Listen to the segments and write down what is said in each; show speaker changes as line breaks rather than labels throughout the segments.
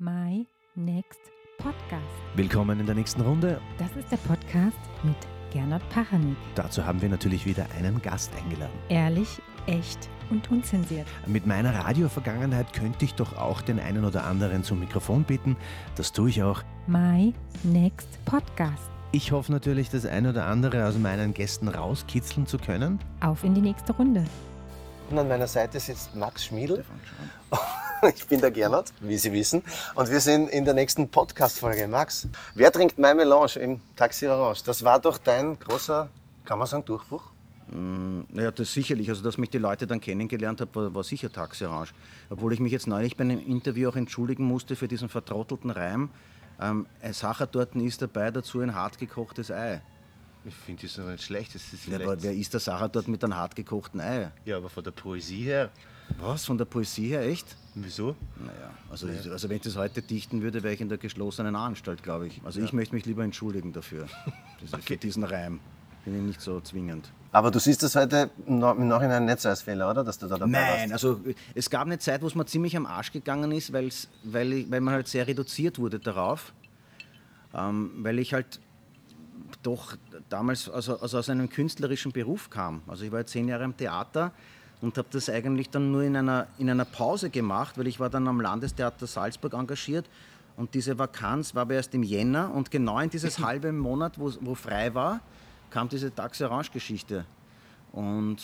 My Next Podcast.
Willkommen in der nächsten Runde.
Das ist der Podcast mit Gernot Pachanik.
Dazu haben wir natürlich wieder einen Gast eingeladen.
Ehrlich, echt und unzensiert.
Mit meiner Radiovergangenheit könnte ich doch auch den einen oder anderen zum Mikrofon bitten. Das tue ich auch.
My Next Podcast.
Ich hoffe natürlich, das ein oder andere aus meinen Gästen rauskitzeln zu können.
Auf in die nächste Runde.
Und an meiner Seite sitzt Max Schmiedl. Ich bin der Gernot, wie Sie wissen. Und wir sind in der nächsten Podcast-Folge. Max, wer trinkt mein Melange im Taxi Orange? Das war doch dein großer, kann man sagen, Durchbruch?
Naja, das sicherlich. Also, dass mich die Leute dann kennengelernt haben, war, war sicher Taxi Orange. Obwohl ich mich jetzt neulich bei einem Interview auch entschuldigen musste für diesen vertrottelten Reim. Ähm, ein Sachertorten ist dabei, dazu ein hart gekochtes Ei.
Ich finde das aber nicht schlecht. Das ist
Ja, aber
vielleicht-
wer isst der Sachertorten mit einem hart gekochten Ei?
ja, aber von der Poesie her.
Was? Von der Poesie her, echt?
Wieso?
Naja, also, ich, also wenn ich das heute dichten würde, wäre ich in der geschlossenen Anstalt, glaube ich. Also ich möchte mich lieber entschuldigen dafür. Diese, Für diesen Reim. Bin ich nicht so zwingend.
Aber du siehst das heute im Na- im Nachhinein nicht so als Fehler, oder? Dass du da dabei
Nein,
warst.
also es gab eine Zeit, wo es mir ziemlich am Arsch gegangen ist, weil's, weil, ich, weil man halt sehr reduziert wurde darauf. Ähm, weil ich halt doch damals also, also aus einem künstlerischen Beruf kam. Also ich war zehn Jahre im Theater und habe das eigentlich dann nur in einer, in einer Pause gemacht, weil ich war dann am Landestheater Salzburg engagiert und diese Vakanz war aber erst im Jänner und genau in dieses halbe Monat, wo, wo frei war, kam diese Taxi Orange Geschichte. Und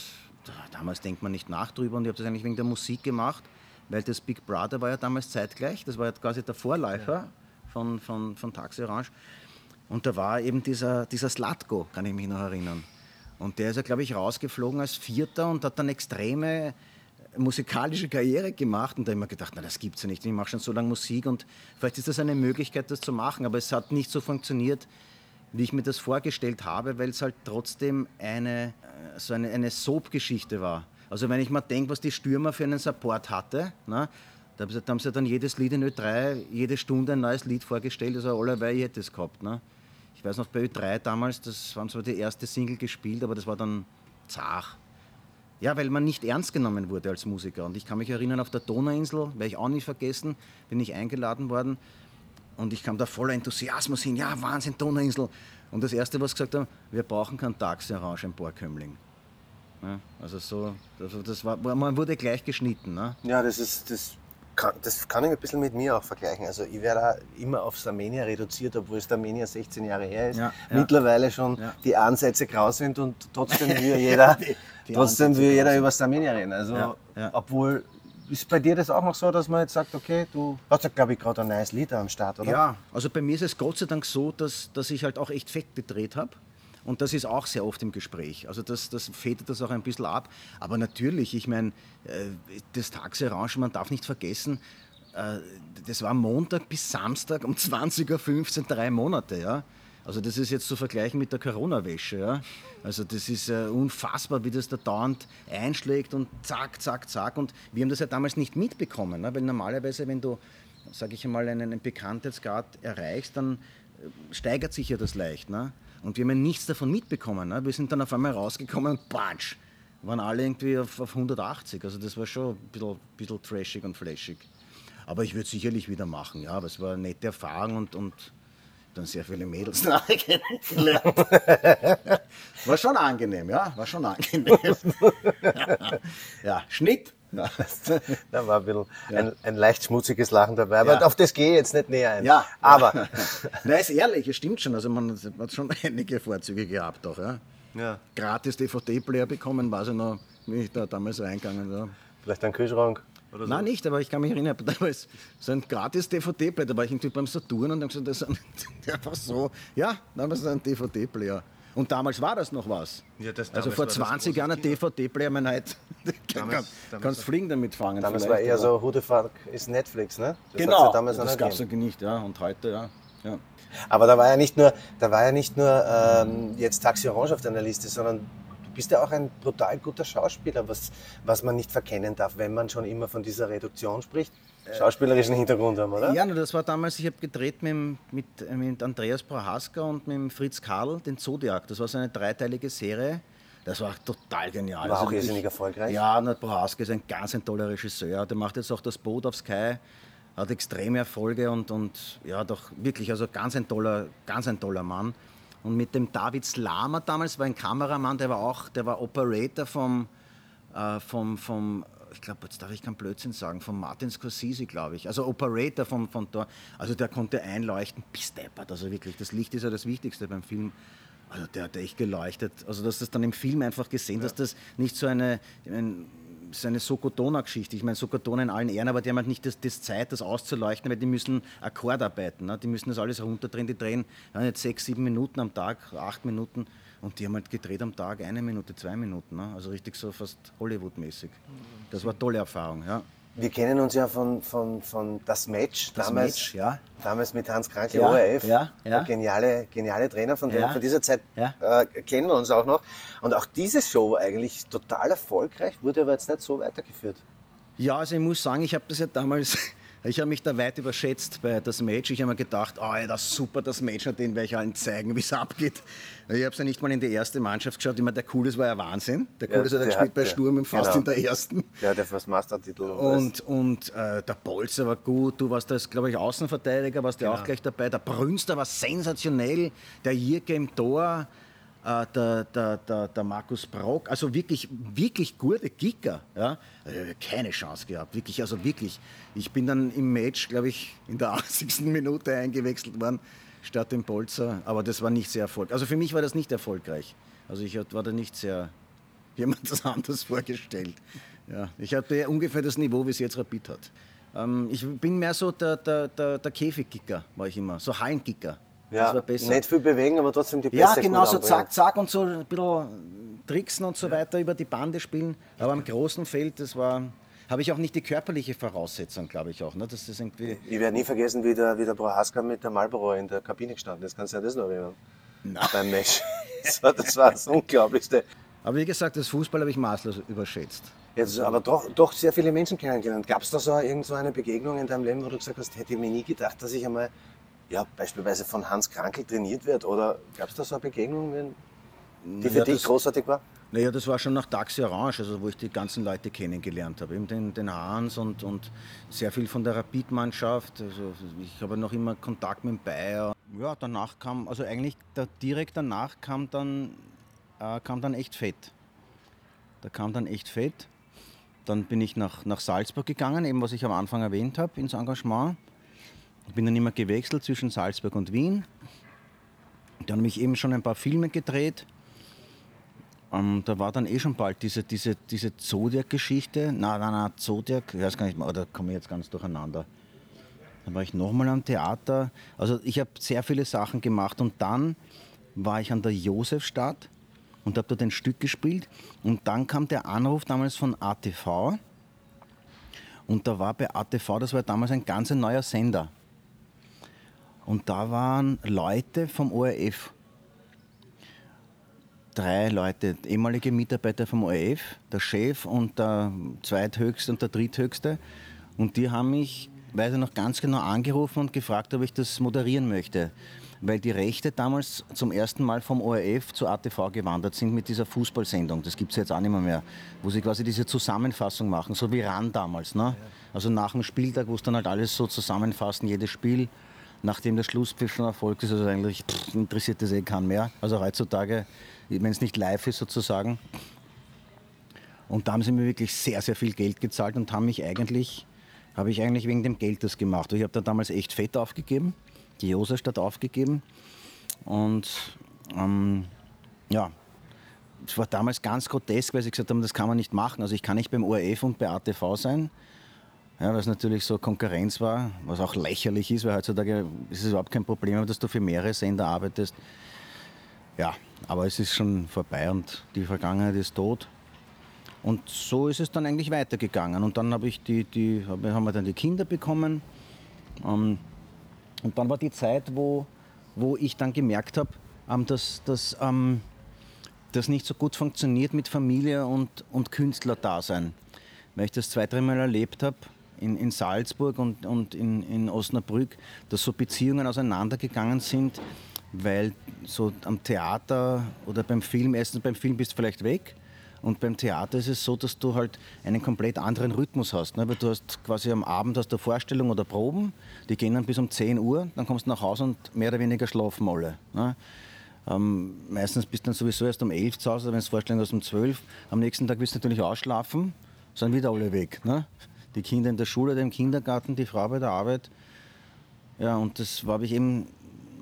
da- damals denkt man nicht nach drüber und ich habe das eigentlich wegen der Musik gemacht, weil das Big Brother war ja damals zeitgleich, das war ja quasi der Vorläufer von, von, von Taxi Orange. Und da war eben dieser, dieser Slatko, kann ich mich noch erinnern. Und der ist ja, glaube ich, rausgeflogen als Vierter und hat dann extreme musikalische Karriere gemacht. Und da habe ich mir gedacht, na, das gibt's ja nicht. Ich mache schon so lange Musik und vielleicht ist das eine Möglichkeit, das zu machen. Aber es hat nicht so funktioniert, wie ich mir das vorgestellt habe, weil es halt trotzdem eine, äh, so eine, eine Soap-Geschichte war. Also wenn ich mal denke, was die Stürmer für einen Support hatte, ne, da haben sie- dann jedes Lied in Ö3, jede Stunde ein neues Lied vorgestellt, also allerweil hätte es gehabt. Ne. Ich weiß noch bei Ö3 damals, das waren zwar die erste Single gespielt, aber das war dann zart. Ja, weil man nicht ernst genommen wurde als Musiker. Und ich kann mich erinnern, auf der Donauinsel, werde ich auch nicht vergessen, bin ich eingeladen worden und ich kam da voller Enthusiasmus hin. Ja, Wahnsinn, Donauinsel. Und das Erste, was gesagt haben, wir brauchen keinen Taxi Orange im Borkömmling. Ja, also so, also das war, man wurde gleich geschnitten. Ne?
Ja, das ist das. Kann, das kann ich ein bisschen mit mir auch vergleichen. Also ich werde immer aufs Armenier reduziert, obwohl es Armenier 16 Jahre her ist.
Ja, ja.
Mittlerweile schon
Ja.
die Ansätze grau sind und trotzdem will jeder,
die
trotzdem
Ansätze
will jeder über das Armenier reden. Also obwohl ist bei dir das auch noch so, dass man jetzt sagt, okay, du hast ja glaube ich gerade ein neues Lied am Start, oder?
Ja, also bei mir ist es Gott sei Dank so, dass, dass ich halt auch echt fett gedreht habe. Und das ist auch sehr oft im Gespräch. Also das, das federt das auch ein bisschen ab. Aber natürlich, ich meine, äh, das Taxi Orange, man darf nicht vergessen, äh, das war Montag bis Samstag um 20.15 Uhr, drei Monate. Ja? Also das ist jetzt zu vergleichen mit der Corona-Wäsche. Ja? Also das ist äh, unfassbar, wie das da dauernd einschlägt und zack, zack, zack. Und wir haben das ja damals nicht mitbekommen, ne? weil normalerweise, wenn du, sage ich einmal, einen, einen Bekanntheitsgrad erreichst, dann steigert sich ja das leicht. Ne? Und wir haben ja nichts davon mitbekommen. Ne? Wir sind dann auf einmal rausgekommen und patsch, waren alle irgendwie auf, auf 180. Also das war schon ein bisschen, bisschen trashig und flashig. Aber ich würde sicherlich wieder machen, ja. Aber es war eine nette Erfahrung und, und dann sehr viele Mädels nachher kennengelernt. War schon angenehm, ja. War schon angenehm. ja, Schnitt. Ja.
Da war ein, bisschen ein, ein leicht schmutziges Lachen dabei, aber
Ja.
auf das gehe ich jetzt nicht näher ein.
Ja.
Aber
Nein, ist ehrlich, es stimmt schon. Also man hat schon einige Vorzüge gehabt auch, ja.
ja,
Gratis DVD-Player bekommen, weiß ich noch, wie ich da damals reingegangen war.
vielleicht ein Kühlschrank so.
Nein, nicht, aber ich kann mich erinnern, damals so ein gratis DVD-Player, da war ich irgendwie beim Saturn und dann gesagt, das ist ein, einfach so, ja, damals ein DVD-Player. Und damals war das noch was.
Ja, das-
also vor
war das
20
großes
Jahren ein DVD-Player, man heute kann,
Damals-
kannst
war-
fliegen damit fangen.
Damals
vielleicht,
war eher
aber-
so, who the fuck ist Netflix, ne? Das hat's
Genau,
ja damals noch
das
nicht
gab es ja nicht, ja. Und heute, ja. ja.
Aber da war ja nicht nur, da war ja nicht nur ähm, jetzt Taxi Orange auf deiner Liste, sondern du bist ja auch ein brutal guter Schauspieler, was, was man nicht verkennen darf, wenn man schon immer von dieser Reduktion spricht. Schauspielerischen Hintergrund haben, oder?
Ja, das war damals, ich habe gedreht mit, mit, äh, mit Andreas Prohaska und mit Fritz Karl, den Zodiac. Das war so eine dreiteilige Serie. Das war total genial.
War auch
wirklich-
irrsinnig erfolgreich.
Ja, Prohaska ist ein ganz ein toller Regisseur. Der macht jetzt auch das Boot auf Sky. hat extreme Erfolge und, und ja, doch wirklich, also ganz ein toller, ganz ein toller Mann. Und mit dem David Slama damals war ein Kameramann, der war auch, der war Operator vom, äh, vom, vom ich glaube, jetzt darf ich keinen Blödsinn sagen, von Martin Scorsese, glaube ich. Also Operator von, von da. Also der konnte einleuchten, bis deppert. Also wirklich, das Licht ist ja das Wichtigste beim Film. Also der hat echt geleuchtet. Also dass das dann im Film einfach gesehen, ja. dass das nicht so eine, ein, so eine Sokotona-Geschichte. Ich meine, Sokotona in allen Ehren, aber die haben halt nicht das, das Zeit, das auszuleuchten, weil die müssen Akkordarbeiten. Ne? Die müssen das alles runterdrehen. Die drehen ja, jetzt sechs, sieben Minuten am Tag, acht Minuten. Und die haben halt gedreht am Tag eine Minute, zwei Minuten. Ne? Also richtig so fast Hollywood-mäßig. Das war eine tolle Erfahrung, ja.
Wir kennen uns ja von, von, von das Match,
das
damals,
Match, ja.
damals mit Hans Krankel,
ja,
ORF.
Ja, ja.
Geniale, geniale Trainer, von, dem, von dieser Zeit äh, kennen wir uns auch noch. Und auch diese Show war eigentlich total erfolgreich, wurde aber jetzt nicht so weitergeführt.
Ja, also ich muss sagen, ich habe das ja damals, ich habe mich da weit überschätzt bei das Match. Ich habe mir gedacht, oh, ja, das ist super, das Match, und den werde ich allen zeigen, wie es abgeht. Ich habe es ja nicht mal in die erste Mannschaft geschaut. Immer der Cooles war ja Wahnsinn. Der
Ja,
Cooles hat ja
der
gespielt bei
der-
Sturm im fast
genau.
in der ersten.
Der ja fast Mastertitel.
Und, und äh, der Bolzer war gut, du warst das, glaube ich, Außenverteidiger, warst ja
Genau.
auch gleich dabei. Der Brünster war sensationell, der Jirke im Tor, äh, der, der, der, der Markus Brock, also wirklich, wirklich gute Kicker. Ja? Äh, keine Chance gehabt, wirklich, also wirklich. Ich bin dann im Match, glaube ich, in der 80. Minute eingewechselt worden, statt dem Bolzer, aber das war nicht sehr erfolgreich. Also für mich war das nicht erfolgreich. Also ich war da nicht sehr, jemand das anders vorgestellt. Ja, ich hatte ungefähr das Niveau, wie es jetzt Rapid hat. Ähm, ich bin mehr so der, der, der, der Käfigkicker, war ich immer. So Hallenkicker.
Ja,
das war besser.
nicht viel bewegen, aber trotzdem die
ja,
Pässe
genau,
gut
so zack, zack und so ein bisschen tricksen und so weiter über die Bande spielen. Aber am großen Feld, das war, habe ich auch nicht die körperliche Voraussetzung, glaube ich auch. Ne? Das ist irgendwie,
Ich werde nie vergessen, wie der, wie der Prohaska mit der Marlboro in der Kabine gestanden ist. Kannst du dir das noch erinnern? Beim Match. Das war, das war das Unglaublichste.
aber wie gesagt, das Fußball habe ich maßlos überschätzt.
Jetzt aber doch, doch sehr viele Menschen kennengelernt. Gab es da so irgend so eine Begegnung in deinem Leben, wo du gesagt hast, hätte ich mir nie gedacht, dass ich einmal ja, beispielsweise von Hans Krankel trainiert werde? Oder gab es da so eine Begegnung, wenn- die für
Ja,
dich großartig war?
Naja, das war schon nach Taxi Orange, also wo ich die ganzen Leute kennengelernt habe. Eben den, den Hans und, und sehr viel von der Rapid-Mannschaft. Also ich habe noch immer Kontakt mit dem Bayer. Ja, danach kam, also eigentlich da, direkt danach kam dann, äh, kam dann echt fett. Da kam dann echt fett. Dann bin ich nach, nach Salzburg gegangen, eben was ich am Anfang erwähnt habe, ins Engagement. Ich bin dann immer gewechselt zwischen Salzburg und Wien. Dann habe ich eben schon ein paar Filme gedreht. Ähm, da war dann eh schon bald diese, diese, diese Zodiac-Geschichte. Nein, nein, nein, Zodiac, ich weiß gar nicht mehr, oder komme ich jetzt ganz durcheinander. Dann war ich nochmal am Theater. Also ich habe sehr viele Sachen gemacht und dann war ich an der Josefstadt und habe dort ein Stück gespielt. Und dann kam der Anruf damals von ATV. Und da war bei ATV, das war damals ein ganz neuer Sender. Und da waren Leute vom ORF drei Leute, ehemalige Mitarbeiter vom ORF, der Chef und der zweithöchste und der dritthöchste. Und die haben mich, weiß ich noch ganz genau, angerufen und gefragt, ob ich das moderieren möchte. Weil die Rechte damals zum ersten Mal vom ORF zu ATV gewandert sind mit dieser Fußballsendung. Das gibt es jetzt auch nicht mehr, mehr. Wo sie quasi diese Zusammenfassung machen, so wie RAN damals. Ne? Also nach dem Spieltag, wo es dann halt alles so zusammenfassen, jedes Spiel nachdem der Schlusspfiff schon erfolgt ist, also eigentlich interessiert das eh keinen mehr. Also heutzutage, wenn es nicht live ist sozusagen. Und da haben sie mir wirklich sehr, sehr viel Geld gezahlt und haben mich eigentlich, habe ich eigentlich wegen dem Geld das gemacht. Ich habe da damals echt Fett aufgegeben, die Josefstadt aufgegeben. Und ähm, ja, es war damals ganz grotesk, weil sie gesagt haben, das kann man nicht machen. Also ich kann nicht beim ORF und bei ATV sein. Ja, es natürlich so Konkurrenz war, was auch lächerlich ist, weil heutzutage ist es überhaupt kein Problem, dass du für mehrere Sender arbeitest. Ja, aber es ist schon vorbei und die Vergangenheit ist tot. Und so ist es dann eigentlich weitergegangen. Und dann habe ich die, die, hab- haben wir dann die Kinder bekommen. Ähm, und dann war die Zeit, wo, wo ich dann gemerkt habe, ähm, dass, dass ähm, das nicht so gut funktioniert mit Familie und, und Künstlerdasein. Weil ich das zwei, dreimal erlebt habe in, in Salzburg und, und in, in Osnabrück, dass so Beziehungen auseinandergegangen sind, weil so am Theater oder beim Film, erstens beim Film bist du vielleicht weg Und beim Theater ist es so, dass du halt einen komplett anderen Rhythmus hast. Ne? Weil du hast quasi am Abend hast du Vorstellung oder Proben, die gehen dann bis um 10 Uhr, dann kommst du nach Hause und mehr oder weniger schlafen alle. Ne? Ähm, meistens bist du dann sowieso erst um 11 zu Hause, wenn du Vorstellung hast um 12. Am nächsten Tag willst du natürlich ausschlafen, sind wieder alle weg. Ne? Die Kinder in der Schule oder im Kindergarten, die Frau bei der Arbeit. Ja, und das habe ich eben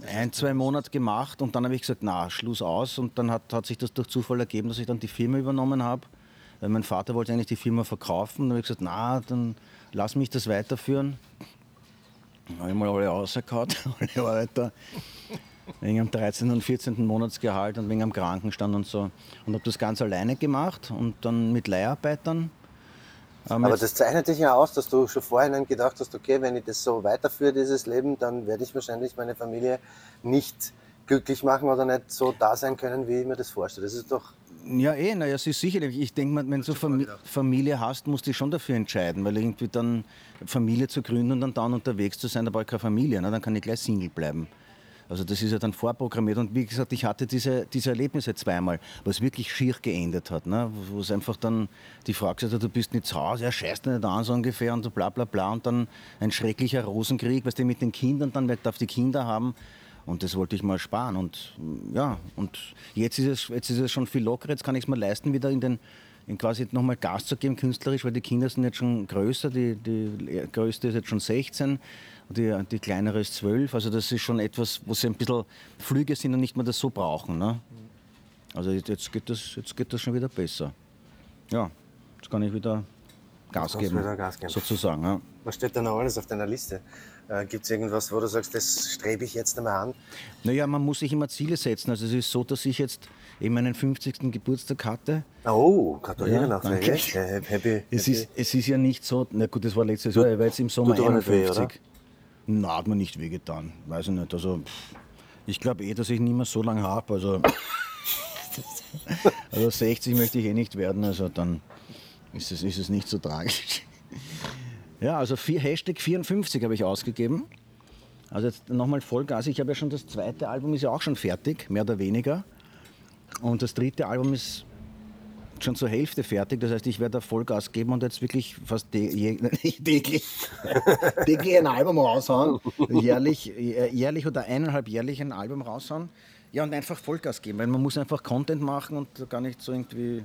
ein, zwei Monate gemacht und dann habe ich gesagt, na, Schluss aus. Und dann hat, hat sich das durch Zufall ergeben, dass ich dann die Firma übernommen habe. Weil mein Vater wollte eigentlich die Firma verkaufen. Dann habe ich gesagt, na, dann lass mich das weiterführen. Dann habe ich mal alle rausgehauen, alle Arbeiter. Wegen am 13. und 14. Monatsgehalt und wegen am Krankenstand und so. Und habe das ganz alleine gemacht und dann mit Leiharbeitern.
Aber das zeichnet dich ja aus, dass du schon vorhin gedacht hast, okay, wenn ich das so weiterführe, dieses Leben, dann werde ich wahrscheinlich meine Familie nicht glücklich machen oder nicht so da sein können, wie ich mir das vorstelle. Das ist doch.
Ja, eh, naja, es ist sicherlich. Ich denke, wenn du Fam Familie hast, musst du dich schon dafür entscheiden, weil irgendwie dann Familie zu gründen und dann da unterwegs zu sein, da brauche ich keine Familie, ne? dann kann ich gleich Single bleiben. Also das ist ja dann vorprogrammiert. Und wie gesagt, ich hatte diese, diese Erlebnisse zweimal, was wirklich schier geendet hat. Ne? Wo es einfach dann die Frage gesagt hat, du bist nicht zu Hause, er scheißt nicht an, so ungefähr und so bla bla bla. Und dann ein schrecklicher Rosenkrieg, was die mit den Kindern dann, wer darf die Kinder haben. Und das wollte ich mal sparen. Und ja, und jetzt ist es, jetzt ist es schon viel lockerer, jetzt kann ich es mir leisten, wieder in den in quasi nochmal Gas zu geben, künstlerisch, weil die Kinder sind jetzt schon größer, die, die größte ist jetzt schon 16 die, die kleinere ist 12. Also das ist schon etwas, wo sie ein bisschen Flüge sind und nicht mehr das so brauchen. Ne? Also jetzt geht, das, jetzt geht das schon wieder besser. Ja, jetzt kann ich wieder Gas, geben, wieder Gas geben, sozusagen. Ja.
Was steht da noch alles auf deiner Liste? Äh, Gibt es irgendwas, wo du sagst, das strebe ich jetzt einmal an?
Naja, man muss sich immer Ziele setzen. Also es ist so, dass ich jetzt eben meinen 50. Geburtstag hatte.
Oh, gratuliere ja, nachträglich.
Happy, es, Ist, es ist ja nicht so, na gut, das war letztes Jahr, ich war jetzt im Sommer 51. Weh, na, hat mir nicht wehgetan. Weiß ich nicht. Also, ich glaube eh, dass ich nicht mehr so lange habe. Also, also 60 möchte ich eh nicht werden. Also dann ist es, ist es nicht so tragisch. Ja, also vier, Hashtag 54 habe ich ausgegeben. Also jetzt nochmal Vollgas. Ich habe ja schon das zweite Album ist ja auch schon fertig, mehr oder weniger. Und das dritte Album ist schon zur Hälfte fertig. Das heißt, ich werde Vollgas geben und jetzt wirklich fast täglich, ein Album raushauen. Jährlich, äh, jährlich oder eineinhalb jährlich ein Album raushauen. Ja, und einfach Vollgas geben, weil man muss einfach Content machen und gar nicht so irgendwie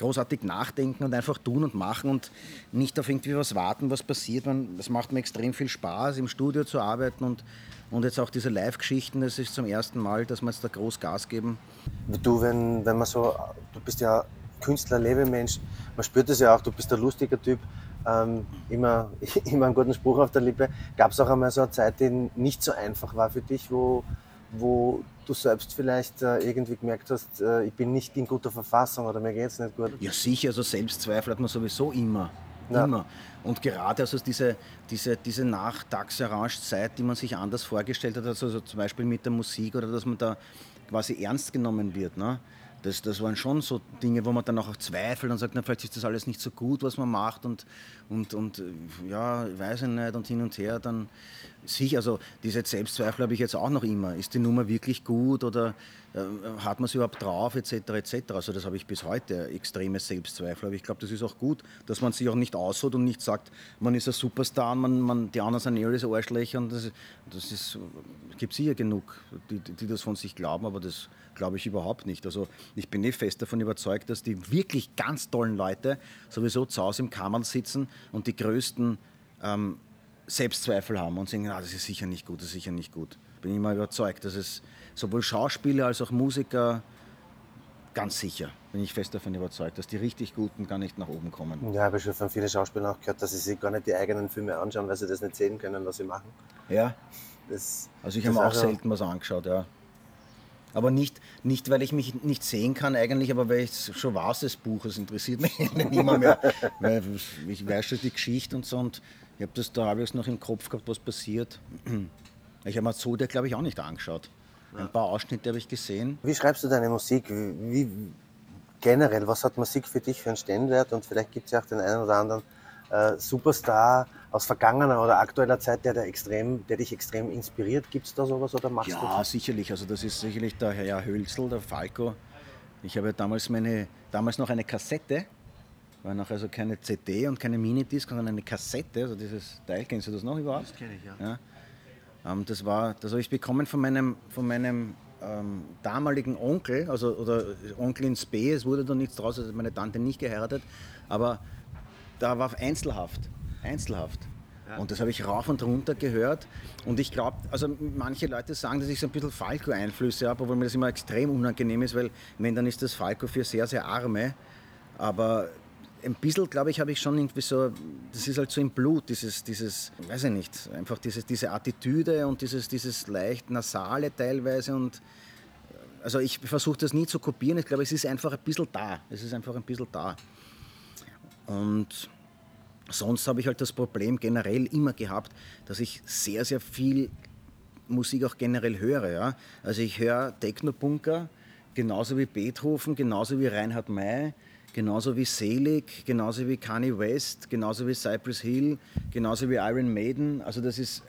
großartig nachdenken und einfach tun und machen und nicht auf irgendwie was warten, was passiert. Es macht mir extrem viel Spaß, im Studio zu arbeiten und, und jetzt auch diese Live-Geschichten, das ist zum ersten Mal, dass wir jetzt da groß Gas geben.
Du, wenn, wenn man so, du bist ja Künstler, Lebemensch. Man spürt es ja auch, du bist ein lustiger Typ, ähm, immer, immer einen guten Spruch auf der Lippe. Gab es auch einmal so eine Zeit, die nicht so einfach war für dich, wo, wo du selbst vielleicht äh, irgendwie gemerkt hast, äh, ich bin nicht in guter Verfassung oder mir geht es nicht gut?
Ja sicher, also Selbstzweifel hat man sowieso immer. Ja. Immer. Und gerade also diese, diese, diese Nach-Tax-Orange-Zeit, die man sich anders vorgestellt hat, also, also zum Beispiel mit der Musik oder dass man da quasi ernst genommen wird. Ne? Das, das waren schon so Dinge, wo man dann auch zweifelt und sagt, na, vielleicht ist das alles nicht so gut, was man macht. Und, und, und ja, ich weiß ich nicht und hin und her. Dann sicher, also diese Selbstzweifel habe ich jetzt auch noch immer. Ist die Nummer wirklich gut oder äh, hat man sie überhaupt drauf, etc. etc. Also das habe ich bis heute, extreme Selbstzweifel. Aber ich glaube, das ist auch gut, dass man sich auch nicht ausholt und nicht sagt, man ist ein Superstar und man, man, die anderen sind eher so Arschlöcher. Und das, das ist, gibt sicher genug, die, die das von sich glauben, aber das glaube ich überhaupt nicht. Also ich bin eh fest davon überzeugt, dass die wirklich ganz tollen Leute sowieso zu Hause im Kammern sitzen und die größten ähm, Selbstzweifel haben und sagen, ah, das ist sicher nicht gut, das ist sicher nicht gut. Bin ich immer überzeugt, dass es sowohl Schauspieler als auch Musiker ganz sicher, bin ich fest davon überzeugt, dass die richtig Guten gar nicht nach oben kommen.
Ja, habe ich schon von vielen Schauspielern auch gehört, dass sie sich gar nicht die eigenen Filme anschauen, weil sie das nicht sehen können, was sie machen.
Ja. Das, also ich habe mir auch selten was angeschaut, ja. Aber nicht, nicht, weil ich mich nicht sehen kann eigentlich, aber weil ich schon weiß das Buch, es interessiert mich nicht mehr, mehr weil ich weiß schon die Geschichte und so und ich habe das da halbwegs noch im Kopf gehabt, was passiert. Ich habe mir Zodiac, glaube ich, auch nicht angeschaut. Ein paar Ausschnitte habe ich gesehen.
Wie schreibst du deine Musik? Wie, generell, was hat Musik für dich für einen Stellenwert? Und vielleicht gibt es ja auch den einen oder anderen äh, Superstar aus vergangener oder aktueller Zeit, der, der, extrem, der dich extrem inspiriert. Gibt es da sowas oder machst
ja,
du
Ja, sicherlich. Also das ist sicherlich der Herr Hölzel, der Falco, Ich habe damals meine, damals noch eine Kassette, war noch also keine CD und keine Minidisc, sondern eine Kassette, also dieses Teil, kennst du das noch überhaupt?
Das kenne ich, ja.
Ja. Ähm, das war, das habe ich bekommen von meinem, von meinem ähm, damaligen Onkel, also oder Onkel ins B, es wurde da nichts draus, also meine Tante nicht geheiratet, aber da war Einzelhaft, Einzelhaft. Und das habe ich rauf und runter gehört. Und ich glaube, also manche Leute sagen, dass ich so ein bisschen Falco-Einflüsse habe, obwohl mir das immer extrem unangenehm ist, weil wenn, dann ist das Falco für sehr, sehr Arme. Aber ein bisschen, glaube ich, habe ich schon irgendwie so, das ist halt so im Blut, dieses, dieses weiß ich nicht, einfach dieses, diese Attitüde und dieses, dieses leicht nasale teilweise und also ich versuche das nie zu kopieren, ich glaube, es ist einfach ein bisschen da, es ist einfach ein bisschen da. Und sonst habe ich halt das Problem generell immer gehabt, dass ich sehr, sehr viel Musik auch generell höre. Ja? Also ich höre Techno-Bunker, genauso wie Beethoven, genauso wie Reinhard May, genauso wie Selig, genauso wie Kanye West, genauso wie Cypress Hill, genauso wie Iron Maiden. Also das ist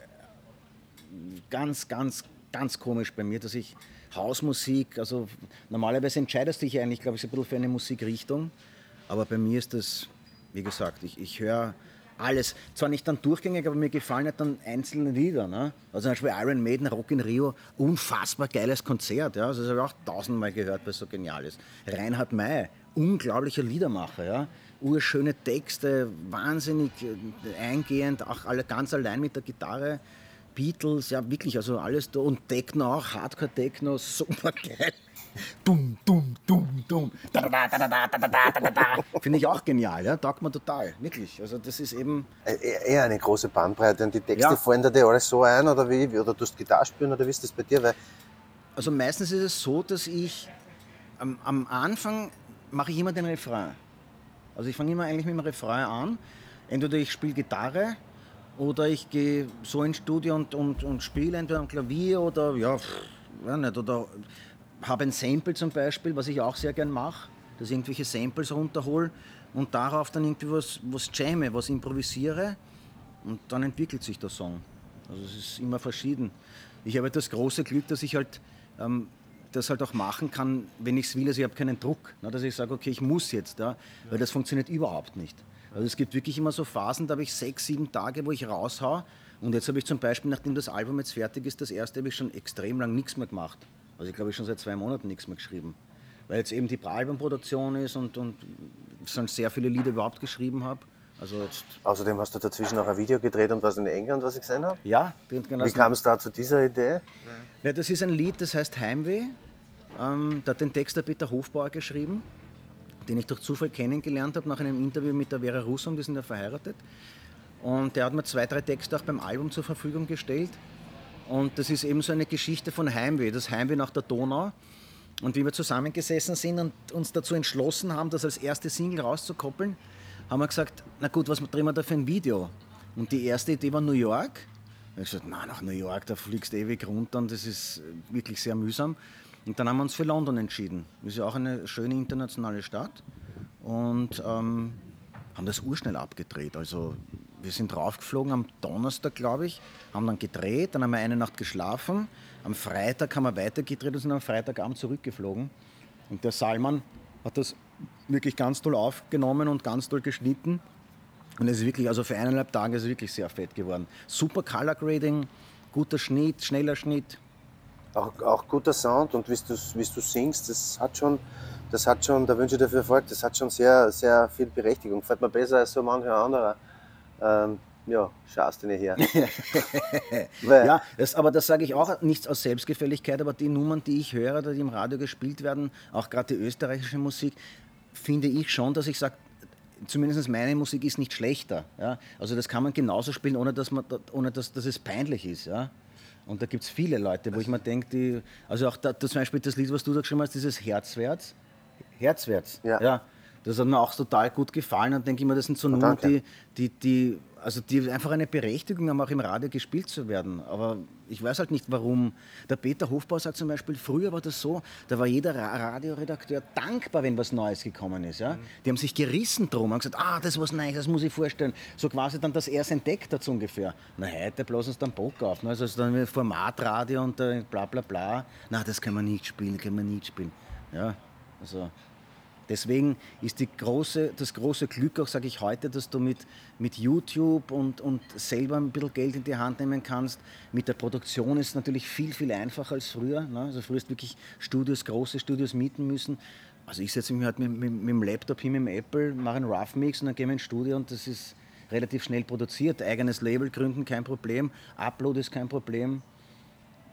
ganz, ganz, ganz komisch bei mir, dass ich Hausmusik, also normalerweise entscheidest du dich eigentlich, glaube ich, so ein bisschen für eine Musikrichtung, aber bei mir ist das, wie gesagt, ich, ich höre alles. Zwar nicht dann durchgängig, aber mir gefallen halt dann einzelne Lieder. Ne? Also zum Beispiel Iron Maiden, Rock in Rio, unfassbar geiles Konzert. Ja? Also das habe ich auch tausendmal gehört, es so genial ist. Reinhard May, unglaublicher Liedermacher. Ja? Urschöne Texte, wahnsinnig äh, eingehend, auch alle ganz allein mit der Gitarre. Beatles, ja wirklich, also alles da. Und Techno auch, Hardcore-Techno, super geil. Dumm, dumm, dumm, dumm. Finde ich auch genial, ja? taugt man total, wirklich. Also das ist eben...
Äh, äh, eher eine große Bandbreite. Und die Texte
ja.
fallen dir alles so ein oder wie? Oder tust Gitarre spielen oder wie ist das bei dir? Weil
also meistens ist es so, dass ich am, am Anfang mache ich immer den Refrain. Also ich fange immer eigentlich mit dem Refrain an. Entweder ich spiele Gitarre oder ich gehe so ins Studio und, und, und spiele entweder am Klavier oder ja, pff, ja nicht, oder habe ein Sample zum Beispiel, was ich auch sehr gern mache, dass ich irgendwelche Samples runterhole und darauf dann irgendwie was, was jamme, was improvisiere und dann entwickelt sich der Song. Also es ist immer verschieden. Ich habe das große Glück, dass ich halt ähm, das halt auch machen kann, wenn ich es will. Also ich habe keinen Druck, ne, dass ich sage, okay, ich muss jetzt, ja, weil das funktioniert überhaupt nicht. Also es gibt wirklich immer so Phasen, da habe ich sechs, sieben Tage, wo ich raushau. Und jetzt habe ich zum Beispiel, nachdem das Album jetzt fertig ist, das erste habe ich schon extrem lang nichts mehr gemacht. Also ich glaube, ich schon seit zwei Monaten nichts mehr geschrieben. Weil jetzt eben die Albumproduktion ist und, und schon sehr viele Lieder überhaupt geschrieben habe. Also jetzt,
außerdem hast du dazwischen noch ein Video gedreht und was in England, was ich gesehen habe.
ja, genau.
Wie kam es da zu dieser Idee?
Ja, das ist ein Lied, das heißt Heimweh. Ähm, da hat den Text der Peter Hofbauer geschrieben, den ich durch Zufall kennengelernt habe nach einem Interview mit der Vera Russum, die sind ja verheiratet. Und der hat mir zwei, drei Texte auch beim Album zur Verfügung gestellt. Und das ist eben so eine Geschichte von Heimweh, das Heimweh nach der Donau. Und wie wir zusammengesessen sind und uns dazu entschlossen haben, das als erste Single rauszukoppeln, haben wir gesagt, na gut, was drehen wir da für ein Video? Und die erste Idee war New York. Ich habe gesagt, na, nach New York, da fliegst du ewig runter und das ist wirklich sehr mühsam. Und dann haben wir uns für London entschieden. Das ist ja auch eine schöne internationale Stadt. Und ähm, haben das urschnell abgedreht. Also wir sind raufgeflogen am Donnerstag, glaube ich, haben dann gedreht, dann haben wir eine Nacht geschlafen. Am Freitag haben wir weitergedreht und sind am Freitagabend zurückgeflogen. Und der Salman hat das wirklich ganz toll aufgenommen und ganz toll geschnitten. Und es ist wirklich, also für eineinhalb Tage ist es wirklich sehr fett geworden. Super Color Grading, guter Schnitt, schneller Schnitt.
Auch, auch guter Sound und wie du, du singst, das hat schon, das hat schon, da wünsche ich dir viel Erfolg, das hat schon sehr, sehr viel Berechtigung. Gefällt mir besser als so mancher anderer. Ähm, ja, schaust du nicht her.
Ja, das, aber das sage ich auch nicht aus Selbstgefälligkeit, aber die Nummern, die ich höre, oder die im Radio gespielt werden, auch gerade die österreichische Musik, finde ich schon, dass ich sage, zumindest meine Musik ist nicht schlechter. Ja? Also das kann man genauso spielen, ohne dass, man, ohne dass, dass es peinlich ist. Ja? Und da gibt es viele Leute, wo ich mir denke, die, also auch da, zum Beispiel das Lied, was du da geschrieben hast, dieses Herzwärts, Herzwärts,
Ja.
Das hat mir auch total gut gefallen und denke ich mir, das sind so Nummern, die, die, die, also die einfach eine Berechtigung haben, auch im Radio gespielt zu werden. Aber ich weiß halt nicht, warum. Der Peter Hofbauer sagt zum Beispiel, früher war das so, da war jeder Ra- Radioredakteur dankbar, wenn was Neues gekommen ist. Ja? Die haben sich gerissen drum, haben gesagt, ah, das ist was Neues, das muss ich vorstellen. So quasi dann das erst entdeckt hat, so ungefähr. Na, heute bloß uns dann Bock auf. Ne? Also dann mit Formatradio und äh, bla bla bla. Na, das kann man nicht spielen, kann man nicht spielen. Ja. Also deswegen ist große, das große Glück auch, sage ich heute, dass du mit, mit YouTube und, und selber ein bisschen Geld in die Hand nehmen kannst. Mit der Produktion ist es natürlich viel, viel einfacher als früher. Ne? Also früher du wirklich Studios, große Studios mieten müssen. Also ich setze mich halt mit, mit, mit dem Laptop hin, mit dem Apple, mache einen Rough Mix und dann gehen wir ins Studio und das ist relativ schnell produziert. Eigenes Label gründen, kein Problem. Upload ist kein Problem.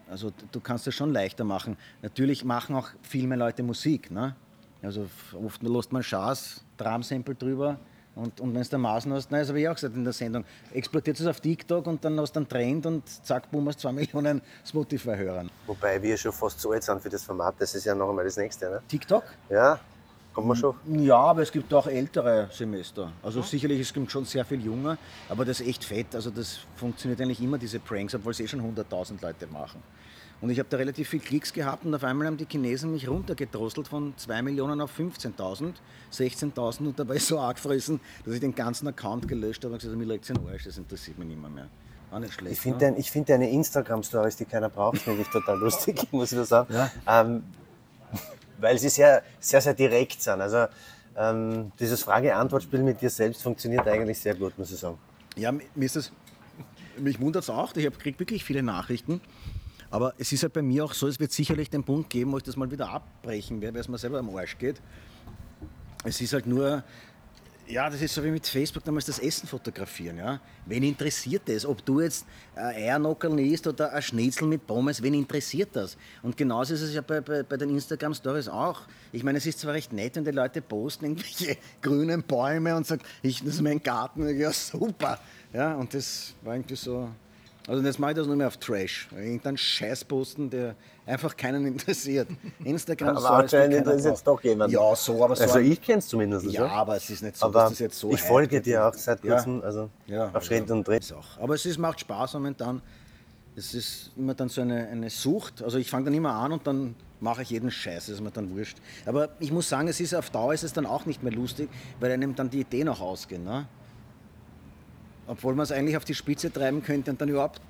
Also du kannst das schon leichter machen. Natürlich machen auch viel mehr Leute Musik. Ne? Also oft lässt man Chance, Drum-Sample drüber und, und wenn es der Maßen hast, nein, das habe ich auch gesagt in der Sendung, explodiert es auf TikTok und dann hast du einen Trend und zack, boom, hast zwei Millionen Spotify-Hörern.
Wobei wir schon fast zu alt sind für das Format, das ist ja noch einmal das nächste. Ne?
TikTok?
Ja, kommt man schon.
Ja, aber es gibt auch ältere Semester. Also sicherlich, es gibt schon sehr viel jünger, aber das ist echt fett. Also das funktioniert eigentlich immer, diese Pranks, obwohl es eh schon 100.000 Leute machen. Und ich habe da relativ viel Klicks gehabt und auf einmal haben die Chinesen mich runtergedrosselt von 2 Millionen auf 15.000, 16.000 und dabei so arg gefressen, dass ich den ganzen Account gelöscht habe und gesagt, mir legt es Arsch, das interessiert mich nicht mehr. mehr. Auch nicht schlecht.
Ich finde
ne?
find deine Instagram-Stories, die keiner braucht, finde ich total lustig, muss ich das sagen.
Ja.
Ähm, weil sie sehr, sehr, sehr direkt sind. Also ähm, dieses Frage-Antwort-Spiel mit dir selbst funktioniert eigentlich sehr gut, muss ich sagen.
Ja, mir ist das, mich wundert es auch, ich kriege wirklich viele Nachrichten. Aber es ist halt bei mir auch so, es wird sicherlich den Punkt geben, wo ich das mal wieder abbrechen werde, weil es mir selber am Arsch geht. Es ist halt nur, ja, das ist so wie mit Facebook damals das Essen fotografieren. Ja? Wen interessiert das? Ob du jetzt ein Eiernockerl isst oder ein Schnitzel mit Pommes, wen interessiert das? Und genauso ist es ja bei, bei, bei den Instagram-Stories auch. Ich meine, es ist zwar recht nett, wenn die Leute posten irgendwelche grünen Bäume und sagen, ich, das ist mein Garten, ja super. Ja, und das war irgendwie so, also jetzt mache ich das nur mehr auf Trash. Irgendeinen Scheiß posten, der einfach keinen interessiert. Instagram
Aber anscheinend interessiert es
braucht.
doch jemanden.
Ja, so, aber so.
Also ich kenne es zumindest.
ja, aber es ist nicht so,
aber
dass das jetzt so
ich folge dir auch seit
Ja.
kurzem, also
Ja,
auf Schritt und Tritt.
Aber es ist, macht Spaß momentan. Es ist immer dann so eine, eine Sucht. Also ich fange dann immer an und dann mache ich jeden Scheiß, das ist mir dann wurscht. Aber ich muss sagen, es ist auf Dauer ist es dann auch nicht mehr lustig, weil einem dann die Ideen auch ausgehen. Ne? Obwohl man es eigentlich auf die Spitze treiben könnte und dann überhaupt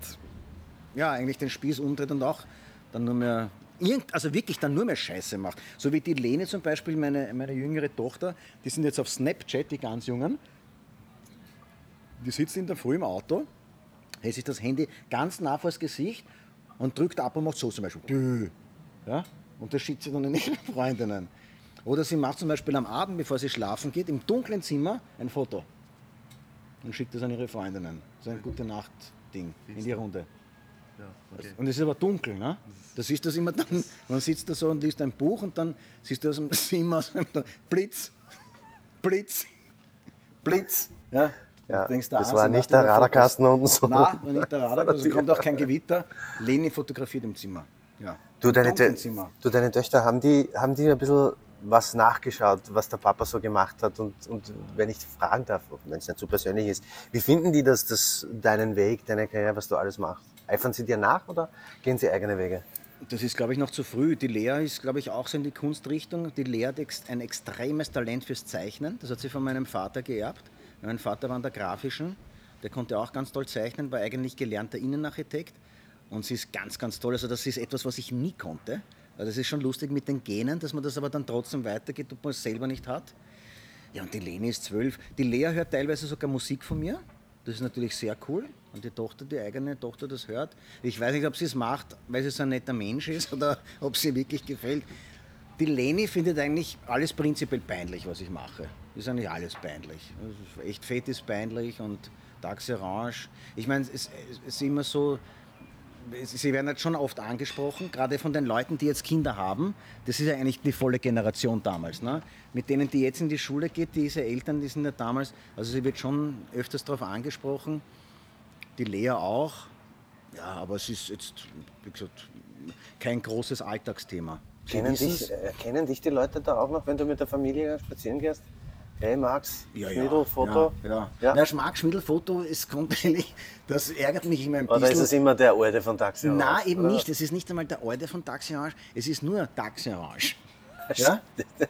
ja, eigentlich den Spieß umdreht und auch dann nur mehr, irgend, also wirklich dann nur mehr Scheiße macht. So wie die Lene zum Beispiel, meine, meine jüngere Tochter, die sind jetzt auf Snapchat, die ganz Jungen. Die sitzt in der Früh im Auto, hält sich das Handy ganz nah vors Gesicht und drückt ab und macht so zum Beispiel. Ja? Und das schickt sie dann an ihre Freundinnen. Oder sie macht zum Beispiel am Abend, bevor sie schlafen geht, im dunklen Zimmer ein Foto und schickt das an ihre Freundinnen. So ein gute Nacht-Ding in die Runde. Und es ist aber dunkel, ne? Das ist das immer dann, man sitzt da so und liest ein Buch und dann siehst du aus dem Zimmer Blitz, Blitz, Blitz. Ja,
Ja,
denkst
das war nicht der. Radarkasten unten so.
Nein, war nicht der Radar, also kommt auch kein Gewitter. Leni fotografiert im Zimmer. Ja.
Du, deine, Tö-
Zimmer.
du, deine Töchter, haben die, haben die ein bisschen was nachgeschaut, was der Papa so gemacht hat? Und, und wenn ich fragen darf, wenn es nicht zu persönlich ist, wie finden die das, das, deinen Weg, deine Karriere, was du alles machst? Eifern sie dir nach oder gehen sie eigene Wege?
Das ist, glaube ich, noch zu früh. Die Lea ist, glaube ich, auch so in die Kunstrichtung. Die Lea hat ein extremes Talent fürs Zeichnen. Das hat sie von meinem Vater geerbt. Mein Vater war in der Grafischen. Der konnte auch ganz toll zeichnen, war eigentlich gelernter Innenarchitekt. Und sie ist ganz, ganz toll. Also das ist etwas, was ich nie konnte. Also das ist schon lustig mit den Genen, dass man das aber dann trotzdem weitergeht, ob man es selber nicht hat. Ja, und die Leni ist zwölf. Die Lea hört teilweise sogar Musik von mir. Das ist natürlich sehr cool. Und die Tochter, die eigene Tochter, das hört. Ich weiß nicht, ob sie es macht, weil sie so ein netter Mensch ist oder ob sie wirklich gefällt. Die Leni findet eigentlich alles prinzipiell peinlich, was ich mache. Ist eigentlich alles peinlich. Also echt Fett ist peinlich und Taxi Orange. Ich meine, es, es ist immer so, Sie werden jetzt schon oft angesprochen, gerade von den Leuten, die jetzt Kinder haben. Das ist ja eigentlich die volle Generation damals. Ne? Mit denen, die jetzt in die Schule geht, diese Eltern, die sind ja damals, also sie wird schon öfters darauf angesprochen, die Lea auch. Ja, aber es ist jetzt, wie gesagt, kein großes Alltagsthema.
Kennen dich, äh, kennen dich die Leute da auch noch, wenn du mit der Familie spazieren gehst? Hey Max.
Ja, ja.
Ja.
ja. Schmack, Schmiedl, Foto, es kommt eigentlich, das ärgert mich immer ein bisschen.
Oder ist es immer der Alte von Taxi?
Nein,
Orange,
eben
oder?
nicht. Es ist nicht einmal der Alte von Taxi Orange, es ist nur Taxi Orange. Ja?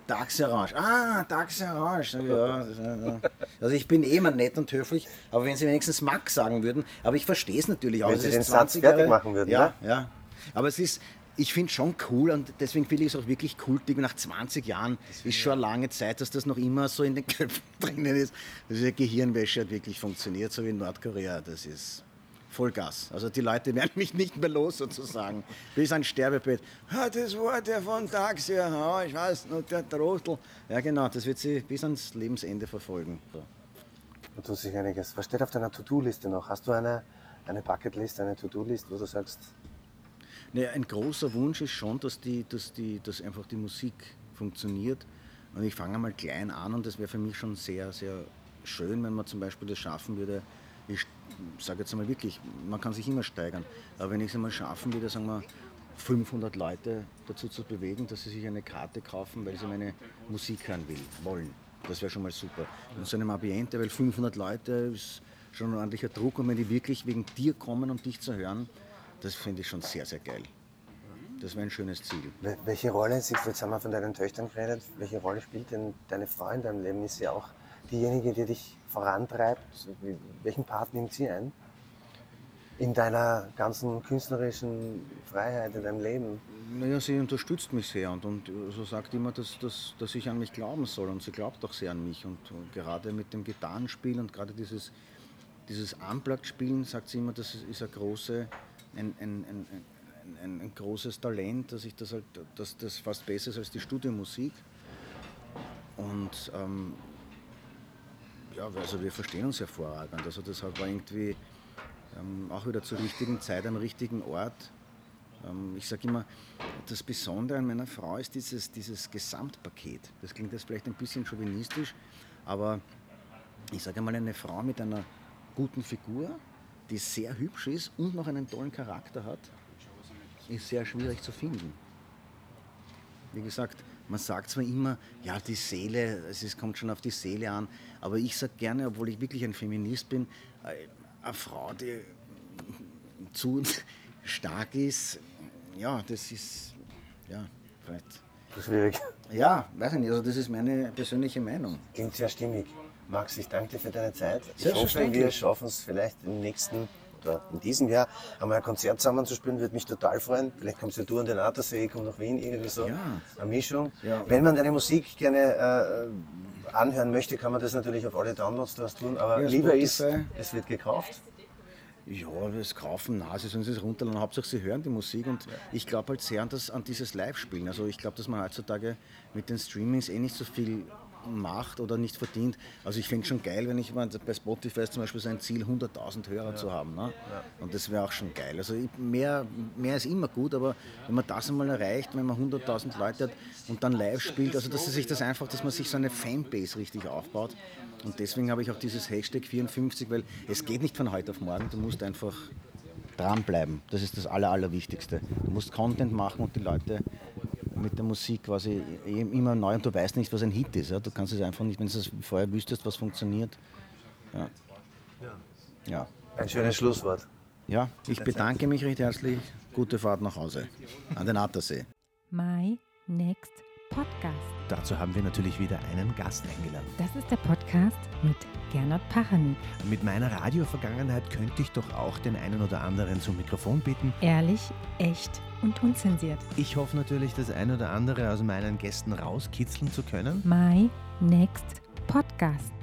Taxi Orange. Ah, Taxi Orange. Ja, ja. Also ich bin eh immer nett und höflich, aber wenn Sie wenigstens Max sagen würden, aber ich verstehe es natürlich auch.
Wenn Sie
ist
den Satz
20
fertig machen würden,
Ja,
ne?
ja. Aber es ist, ich finde schon cool und deswegen finde ich es auch wirklich kultig. Nach 20 Jahren ist schon eine lange Zeit, dass das noch immer so in den Köpfen drinnen ist. Diese Gehirnwäsche hat wirklich funktioniert, so wie in Nordkorea. Das ist Vollgas. Also die Leute werden mich nicht mehr los sozusagen. Bis ein Sterbebett. Ja, das war der von Taxi, ja, ich weiß noch, der Trottel. Ja genau, das wird sie bis ans Lebensende verfolgen. So.
Du tust sich einiges. Was steht auf deiner To-Do-Liste noch? Hast du eine, eine Bucketlist, eine To-Do-List, wo du sagst,
Naja, ein großer Wunsch ist schon, dass, die, dass, die, dass einfach die Musik funktioniert. Und ich fange mal klein an und das wäre für mich schon sehr, sehr schön, wenn man zum Beispiel das schaffen würde. Ich sage jetzt einmal wirklich, man kann sich immer steigern, aber wenn ich es einmal schaffen würde, sagen wir 500 Leute dazu zu bewegen, dass sie sich eine Karte kaufen, weil sie meine Musik hören will, wollen. Das wäre schon mal super. In so einem Ambiente, weil 500 Leute ist schon ein ordentlicher Druck und wenn die wirklich wegen dir kommen, um dich zu hören, das finde ich schon sehr, sehr geil. Das wäre ein schönes Ziel.
wel- welche Rolle, jetzt haben wir von deinen Töchtern geredet, welche Rolle spielt denn deine Frau in deinem Leben? Ist sie auch diejenige, die dich vorantreibt? Welchen Part nimmt sie ein? In deiner ganzen künstlerischen Freiheit, in deinem Leben?
Naja, sie unterstützt mich sehr und, und so sagt immer, dass, dass, dass ich an mich glauben soll und sie glaubt auch sehr an mich und, und gerade mit dem Gitarrenspiel und gerade dieses, dieses Unplugged-Spielen sagt sie immer, das ist ein, große, ein, ein, ein, ein, großes Talent, dass ich das halt, dass das fast besser ist als die Studiomusik. Und ähm, ja, also wir verstehen uns hervorragend, also deshalb war irgendwie ähm, auch wieder zur richtigen Zeit am richtigen Ort. Ähm, ich sage immer, das Besondere an meiner Frau ist dieses, dieses Gesamtpaket. Das klingt jetzt vielleicht ein bisschen chauvinistisch, aber ich sage mal, eine Frau mit einer guten Figur, die sehr hübsch ist und noch einen tollen Charakter hat, ist sehr schwierig zu finden. Wie gesagt, man sagt zwar immer, ja, die Seele, es ist, kommt schon auf die Seele an, aber ich sage gerne, obwohl ich wirklich ein Feminist bin, äh, eine Frau, die zu stark ist, ja, das ist, ja, vielleicht,
Schwierig.
ja, weiß ich nicht, also das ist meine persönliche Meinung.
Klingt sehr stimmig. Max, ich danke dir für deine Zeit. Ich hoffe, wir schaffen es vielleicht im nächsten oder in diesem Jahr einmal ein Konzert zusammen zu spielen, würde mich total freuen. Vielleicht kommst ja du an den Attersee, ich komme nach Wien, irgendwie so.
Ja.
Eine Mischung.
Ja.
Wenn man deine Musik gerne äh, anhören möchte, kann man das natürlich auf alle Downloads das tun, aber
Ja,
lieber ist, es wird gekauft.
Ja, das Kaufen, na, sie sollen es runterladen. Hauptsache, sie hören die Musik und ich glaube halt sehr an, das, an dieses Live-Spielen. Also ich glaube, dass man heutzutage mit den Streamings eh nicht so viel macht oder nicht verdient. Also ich finde schon geil, wenn ich mal bei Spotify zum Beispiel sein Ziel 100.000 Hörer zu haben. Ne? Und das wäre auch schon geil. Also mehr, mehr ist immer gut, aber wenn man das einmal erreicht, wenn man 100.000 Leute hat und dann live spielt, also dass sich das einfach, dass man sich so eine Fanbase richtig aufbaut. Und deswegen habe ich auch dieses Hashtag 54, weil es geht nicht von heute auf morgen. Du musst einfach dranbleiben. Das ist das Aller, Allerwichtigste. Du musst Content machen und die Leute mit der Musik quasi immer neu und du weißt nicht, was ein Hit ist. Ja? Du kannst es einfach nicht, wenn du es vorher wüsstest, was funktioniert. Ja. Ja.
Ein schönes Schlusswort.
ja, ich bedanke mich recht herzlich. Gute Fahrt nach Hause an den Attersee.
My Next Podcast.
Dazu haben wir natürlich wieder einen Gast eingeladen.
Das ist der Podcast mit Gernot Pachanik.
Mit meiner Radiovergangenheit könnte ich doch auch den einen oder anderen zum Mikrofon bitten.
Ehrlich, echt und unzensiert.
Ich hoffe natürlich, das ein oder andere aus meinen Gästen rauskitzeln zu können.
My Next Podcast.